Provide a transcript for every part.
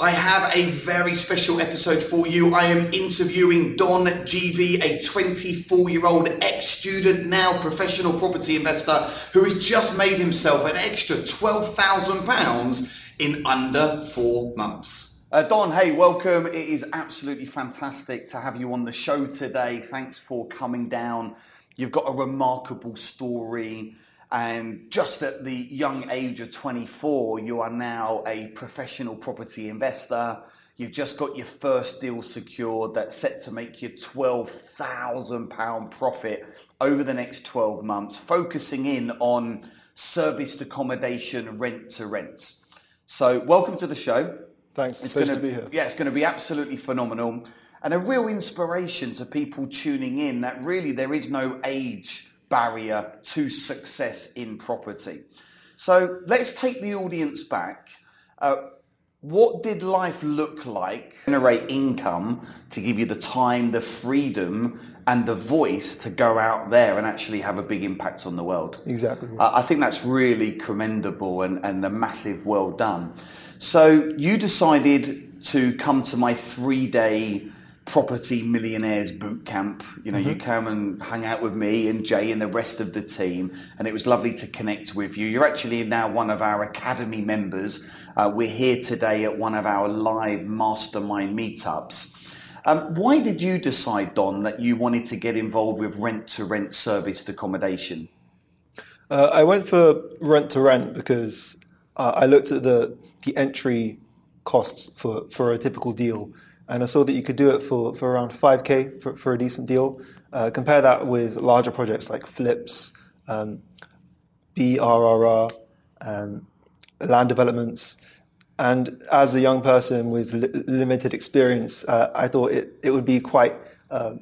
I have a very special episode for you. I am interviewing Don Jeevy, a 24 year old ex student, now professional property investor, who has just made himself an extra £12,000 in under four months. Uh, Don, hey, welcome. It is absolutely fantastic to have you on the show today. Thanks for coming down. You've got a remarkable story. And just at the young age of 24, you are now a professional property investor. You've just got your first deal secured that's set to make you £12,000 profit over the next 12 months, focusing in on serviced accommodation, rent to rent. So, welcome to the show. Thanks. It's going to be here. Yeah, it's going to be absolutely phenomenal and a real inspiration to people tuning in that really there is no age barrier to success in property. So let's take the audience back. Uh, what did life look like? Generate income to give you the time, the freedom, and the voice to go out there and actually have a big impact on the world. Exactly. Uh, I think that's really commendable and, and a massive well done. So you decided to come to my three day property millionaires boot camp. You know, mm-hmm. you come and hang out with me and Jay and the rest of the team, and it was lovely to connect with you. You're actually now one of our academy members. Uh, we're here today at one of our live mastermind meetups. Um, why did you decide, Don, that you wanted to get involved with rent to rent serviced accommodation? Uh, I went for rent to rent because uh, I looked at the the entry costs for, for a typical deal and I saw that you could do it for, for around 5k for, for a decent deal. Uh, compare that with larger projects like flips, um, BRRR, um, land developments. And as a young person with li- limited experience, uh, I thought it, it would be quite uh,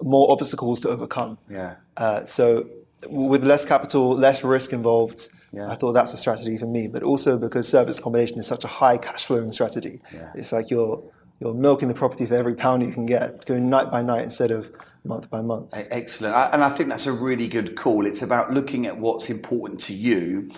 more obstacles to overcome. Yeah. Uh, so with less capital, less risk involved, yeah. I thought that's a strategy for me. But also because service accommodation is such a high cash flowing strategy, yeah. it's like you're you're milking the property for every pound you can get, going night by night instead of month by month. Excellent. And I think that's a really good call. It's about looking at what's important to you,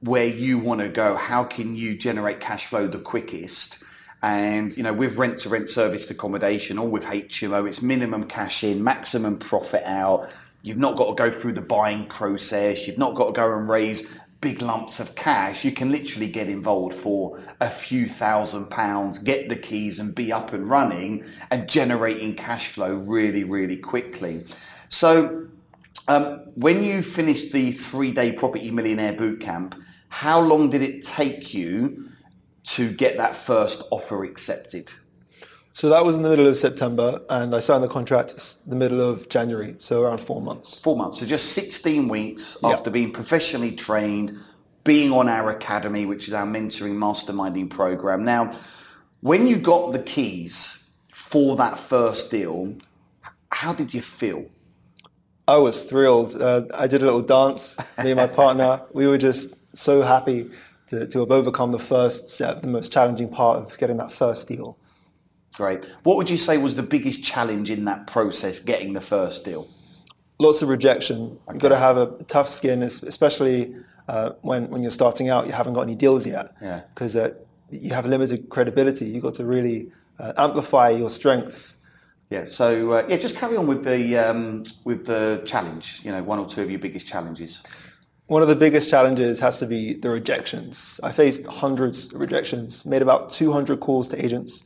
where you want to go. How can you generate cash flow the quickest? And you know, with rent to rent serviced accommodation or with HMO, it's minimum cash in, maximum profit out. You've not got to go through the buying process. You've not got to go and raise big lumps of cash, you can literally get involved for a few thousand pounds, get the keys and be up and running and generating cash flow really, really quickly. So, um, when you finished the three day property millionaire bootcamp, how long did it take you to get that first offer accepted? So that was in the middle of September, and I signed the contract the middle of January, so around four months. Four months, so just 16 weeks after being professionally trained, being on our academy, which is our mentoring masterminding program. Now, when you got the keys for that first deal, how did you feel? I was thrilled. Uh, I did a little dance. Me and my partner, we were just so happy to, to have overcome the first step, the most challenging part of getting that first deal. Great. What would you say was the biggest challenge in that process, getting the first deal? Lots of rejection. Okay. You've got to have a tough skin, especially uh, when, when you're starting out, you haven't got any deals yet. Because yeah. uh, you have limited credibility. You've got to really uh, amplify your strengths. Yeah. So uh, yeah, just carry on with the um, with the challenge. You know, one or two of your biggest challenges. One of the biggest challenges has to be the rejections. I faced hundreds of rejections, made about 200 calls to agents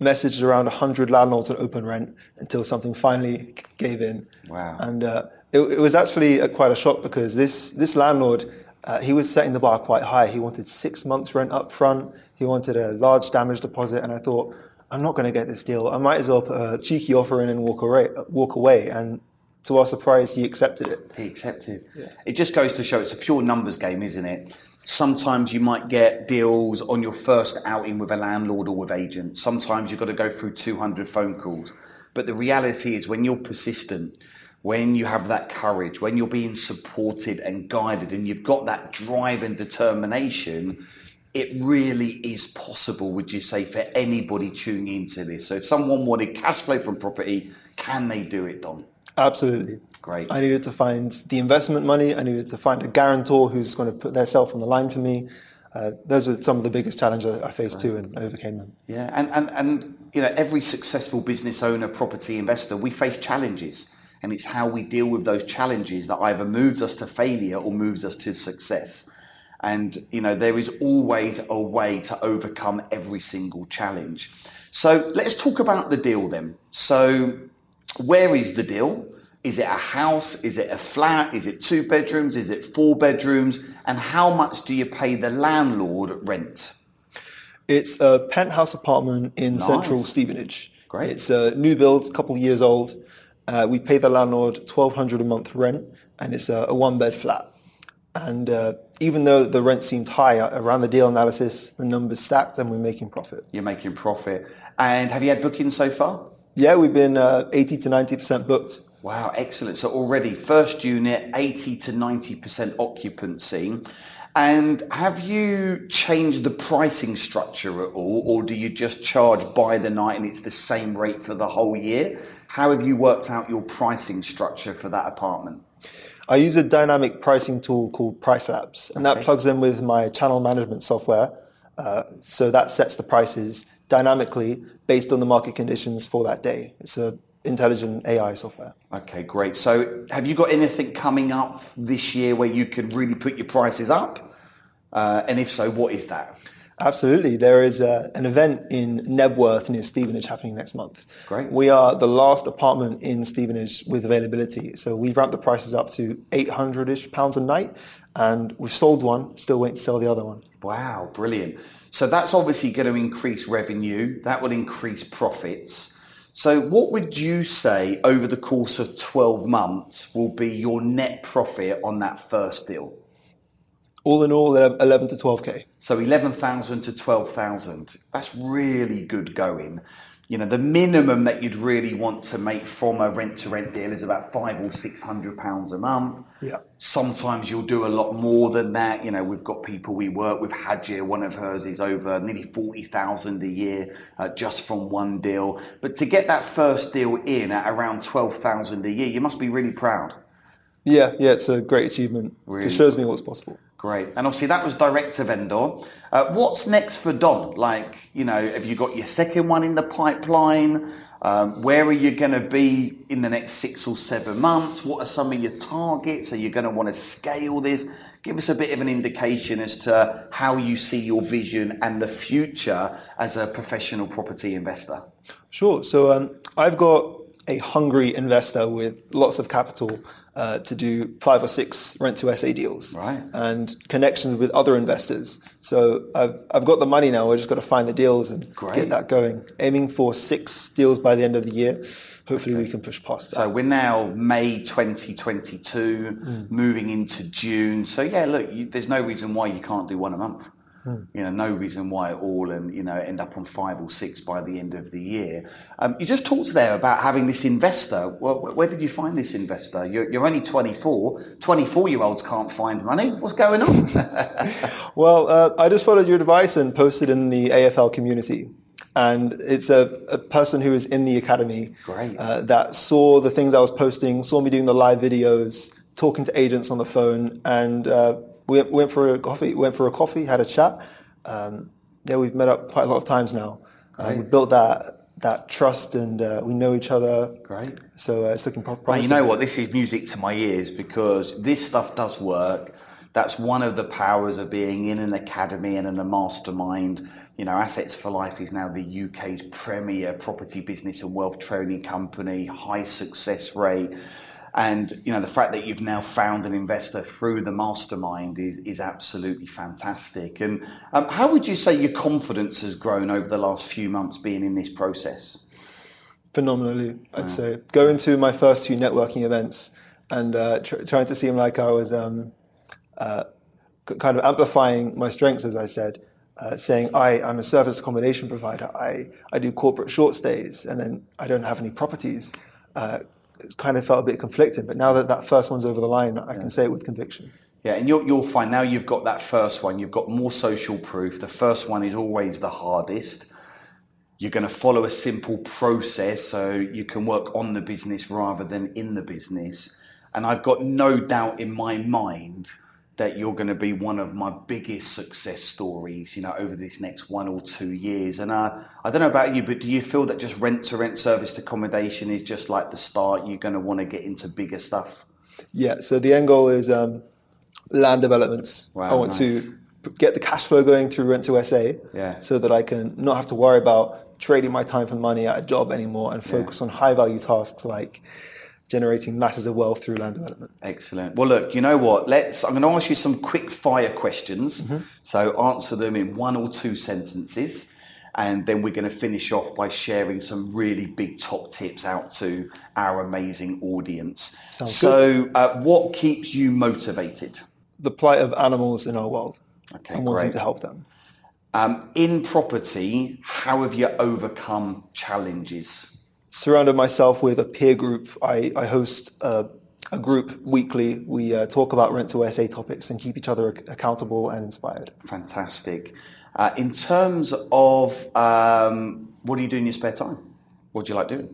messaged around 100 landlords on open rent until something finally gave in. Wow. And uh, it, it, was actually a, quite a shock because this, this landlord, uh, he was setting the bar quite high. He wanted six months rent up front. He wanted a large damage deposit. And I thought, I'm not going to get this deal. I might as well put a cheeky offer in and walk away. Walk away. And to our surprise, he accepted it. He accepted. Yeah. It just goes to show it's a pure numbers game, isn't it? Sometimes you might get deals on your first outing with a landlord or with agent. Sometimes you've got to go through 200 phone calls. But the reality is, when you're persistent, when you have that courage, when you're being supported and guided, and you've got that drive and determination, it really is possible, would you say, for anybody tuning into this? So if someone wanted cash flow from property, can they do it, Don? Absolutely. Great. I needed to find the investment money. I needed to find a guarantor who's going to put their self on the line for me. Uh, those were some of the biggest challenges I faced too and overcame them. Yeah, and, and, and you know, every successful business owner, property investor, we face challenges. And it's how we deal with those challenges that either moves us to failure or moves us to success. And you know, there is always a way to overcome every single challenge. So let's talk about the deal then. So where is the deal? Is it a house? Is it a flat? Is it two bedrooms? Is it four bedrooms? And how much do you pay the landlord rent? It's a penthouse apartment in Nice. central Stevenage. Great. It's a new build, a couple of years old. Uh, we pay the landlord twelve hundred a month rent, and it's a, a one bed flat. And uh, even though the rent seemed high around the deal analysis, the numbers stacked, and we're making profit. You're making profit. And have you had bookings so far? Yeah, we've been uh, eighty to ninety percent booked. Wow, excellent. So already first unit, 80 to 90% occupancy. And have you changed the pricing structure at all, or do you just charge by the night and it's the same rate for the whole year? How have you worked out your pricing structure for that apartment? I use a dynamic pricing tool called Price Labs, and that plugs in with my channel management software. Uh, so that sets the prices dynamically based on the market conditions for that day. It's a intelligent AI software. Okay, great. So have you got anything coming up this year where you can really put your prices up? Uh, and if so, what is that? Absolutely. There is uh an event in Knebworth near Stevenage happening next month. Great. We are the last apartment in Stevenage with availability. So we've ramped the prices up to 800-ish pounds a night and we've sold one, still waiting to sell the other one. Wow, brilliant. So that's obviously going to increase revenue, that will increase profits. So, what would you say over the course of 12 months will be your net profit on that first deal? All in all, uh, 11 to 12k. So 11,000 to 12,000. That's really good going. You know, the minimum that you'd really want to make from a rent to rent deal is about five or six hundred pounds a month. Yeah. Sometimes you'll do a lot more than that. You know, we've got people we work with. Hajia, one of hers is over nearly 40,000 a year uh, just from one deal. But to get that first deal in at around 12,000 a year, you must be really proud. Yeah, yeah, it's a great achievement. Really? It shows me what's possible. Great. And obviously that was direct to vendor. Uh, what's next for Don? Like, you know, have you got your second one in the pipeline? Um, where are you going to be in the next six or seven months? What are some of your targets? Are you going to want to scale this? Give us a bit of an indication as to how you see your vision and the future as a professional property investor. Sure. So um, I've got a hungry investor with lots of capital uh, to do five or six rent to SA deals, Right. And connections with other investors. So I've I've got the money now. I just got to find the deals and Great. get that going. Aiming for six deals by the end of the year. Hopefully we can push past that. So we're now May 2022, moving into June. So yeah, look, you, there's no reason why you can't do one a month. You know, no reason why at all, and you know, end up on five or six by the end of the year. Um, you just talked there about having this investor. Well, where did you find this investor? You're, you're only 24. 24 year olds can't find money. What's going on? Well, uh, I just followed your advice and posted in the AFL community. And it's a, a person who is in the academy Great. Uh, that saw the things I was posting, saw me doing the live videos, talking to agents on the phone, and uh, we went- for a coffee. Went for a coffee, had a chat. Um, yeah, we've met up quite a lot of times now. Uh, we built that that trust, and uh, we know each other. Great. So uh, it's looking promising. you know what? This is music to my ears because this stuff does work. That's one of the powers of being in an academy and in a mastermind. You know, Assets for Life is now the UK's premier property business and wealth training company, high success rate. And, you know, the fact that you've now found an investor through the mastermind is, is absolutely fantastic. And um, how would you say your confidence has grown over the last few months being in this process? phenomenally, I'd say. Going to my first two networking events and uh, tr- trying to seem like I was um, uh, kind of amplifying my strengths, as I said, uh, saying I, I'm a service accommodation provider. I, I do corporate short stays, and then I don't have any properties. Uh, it kind of felt a bit conflicting. But now that that first one's over the line, I can say it with conviction. Yeah, and you'll, you'll find now you've got that first one, you've got more social proof. The first one is always the hardest. You're going to follow a simple process so you can work on the business rather than in the business. And I've got no doubt in my mind that you're going to be one of my biggest success stories, you know, over this next one or two years. And uh, I don't know about you, but do you feel that just rent to rent serviced accommodation is just like the start? You're going to want to get into bigger stuff? Yeah, so the end goal is um, land developments. Wow, I want nice. to get the cash flow going through Rent to SA Yeah. so that I can not have to worry about trading my time for money at a job anymore and focus on high value tasks like generating masses of wealth through land development. Excellent. Well, look, you know what? Let's. I'm going to ask you some quick fire questions. So answer them in one or two sentences, and then we're going to finish off by sharing some really big top tips out to our amazing audience. Sounds so, uh, what keeps you motivated? The plight of animals in our world Okay, and wanting great. to help them. Um, in property, how have you overcome challenges? Surrounded myself with a peer group. I, I host a, a group weekly. We uh, talk about rent to SA topics and keep each other ac- accountable and inspired. Fantastic. Uh, in terms of um, what do you do in your spare time? What do you like doing?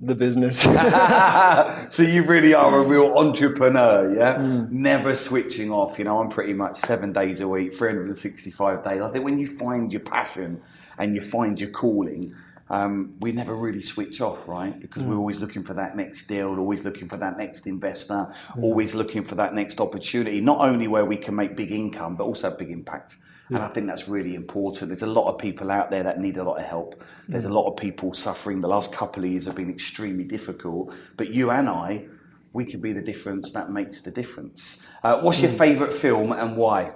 The business. so you really are a real entrepreneur, yeah? Never switching off. You know, I'm pretty much seven days a week, 365 days. I think when you find your passion and you find your calling, um, we never really switch off, right? Because we're always looking for that next deal, always looking for that next investor, always looking for that next opportunity, not only where we can make big income, but also big impact. And I think that's really important. There's a lot of people out there that need a lot of help. There's a lot of people suffering. The last couple of years have been extremely difficult. But you and I, we can be the difference that makes the difference. Uh, what's your favourite film and why?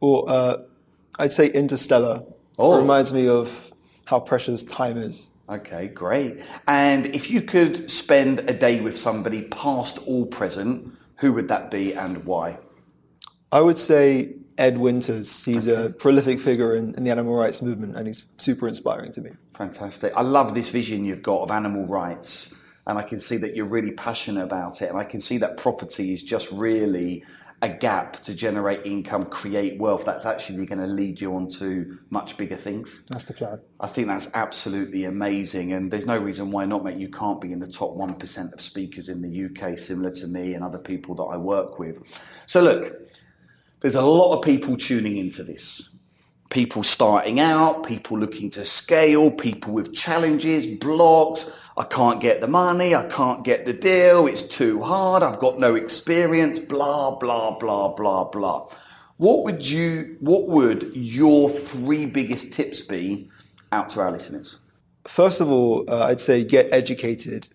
or uh, I'd say Interstellar. Oh. It reminds me of how precious time is. Okay, great. And if you could spend a day with somebody, past or present, who would that be and why? I would say Ed Winters. He's a prolific figure in, in the animal rights movement and he's super inspiring to me. Fantastic. I love this vision you've got of animal rights. And I can see that you're really passionate about it. And I can see that property is just really a gap to generate income, create wealth. That's actually going to lead you on to much bigger things. That's the plan. I think that's absolutely amazing. And there's no reason why not, mate. You can't be in the top 1% of speakers in the UK, similar to me and other people that I work with. So, look, there's a lot of people tuning into this. People starting out, people looking to scale, people with challenges, blocks. I can't get the money, I can't get the deal, it's too hard, I've got no experience, blah, blah, blah, blah, blah. What would you what would your three biggest tips be out to our listeners? First of all, uh, I'd say get educated.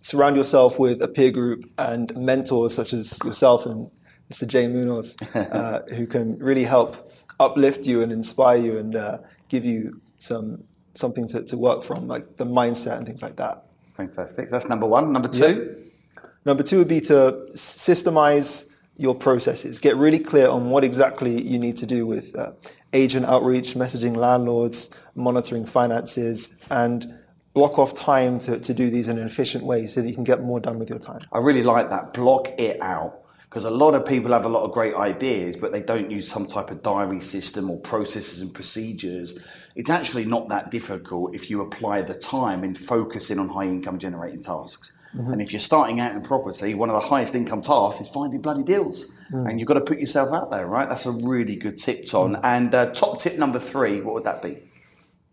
Surround yourself with a peer group and mentors such as yourself and Mr. Jay Munoz, uh, who can really help uplift you and inspire you and uh, give you some something to, to work from, like the mindset and things like that. Fantastic. That's number one. Number two. Number two would be to systemize your processes. Get really clear on what exactly you need to do with uh, agent outreach, messaging landlords, monitoring finances, and block off time to, to do these in an efficient way so that you can get more done with your time. I really like that. Block it out. Because a lot of people have a lot of great ideas, but they don't use some type of diary system or processes and procedures. It's actually not that difficult if you apply the time in focusing on high income generating tasks. Mm-hmm. And if you're starting out in property, one of the highest income tasks is finding bloody deals. Mm. And you've got to put yourself out there, right? That's a really good tip, Don. Mm. And uh, top tip number three, what would that be?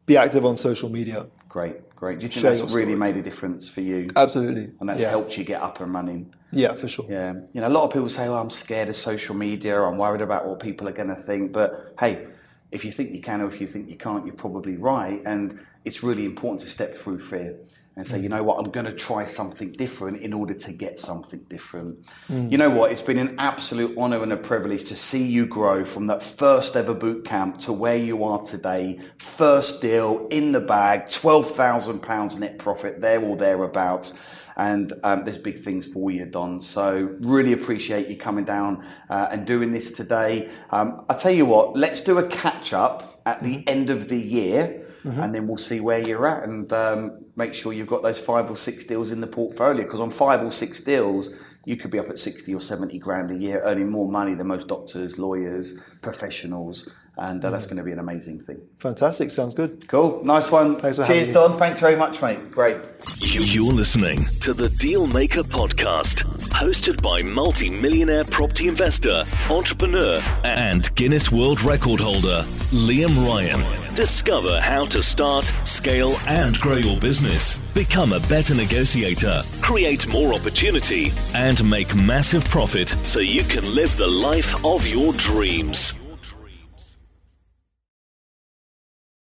Be active on social media. Great, great. Do you think Share that's really made a difference for you? Absolutely. And that's yeah. helped you get up and running? Yeah, for sure. Yeah, you know, a lot of people say, "Well, I'm scared of social media. I'm worried about what people are going to think." But hey, if you think you can or if you think you can't, you're probably right. And it's really important to step through fear and say, "You know what? I'm going to try something different in order to get something different." You know what? It's been an absolute honor and a privilege to see you grow from that first ever boot camp to where you are today. First deal in the bag, twelve thousand pounds net profit there or thereabouts and um, there's big things for you, Don. So really appreciate you coming down uh, and doing this today. Um, I tell you what, let's do a catch up at the end of the year. Mm-hmm. and then we'll see where you're at and um, make sure you've got those five or six deals in the portfolio. Because on five or six deals, you could be up at 60 or 70 grand a year, earning more money than most doctors, lawyers, professionals. And uh, that's mm. going to be an amazing thing. Fantastic. Sounds good. Cool. Nice one. Thanks for Cheers, Don. Thanks very much, mate. Great. You're listening to the Dealmaker podcast, hosted by multi millionaire property investor, entrepreneur, and Guinness World Record holder, Liam Ryan. Discover how to start, scale, and grow your business. Become a better negotiator, create more opportunity, and make massive profit so you can live the life of your dreams.